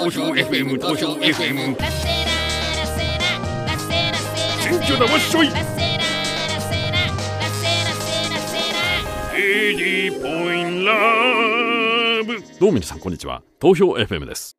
投票 FM 投票 FM 選挙だわしょい AD ポインラブ。どうも皆さんこんにちは。投票 FM です。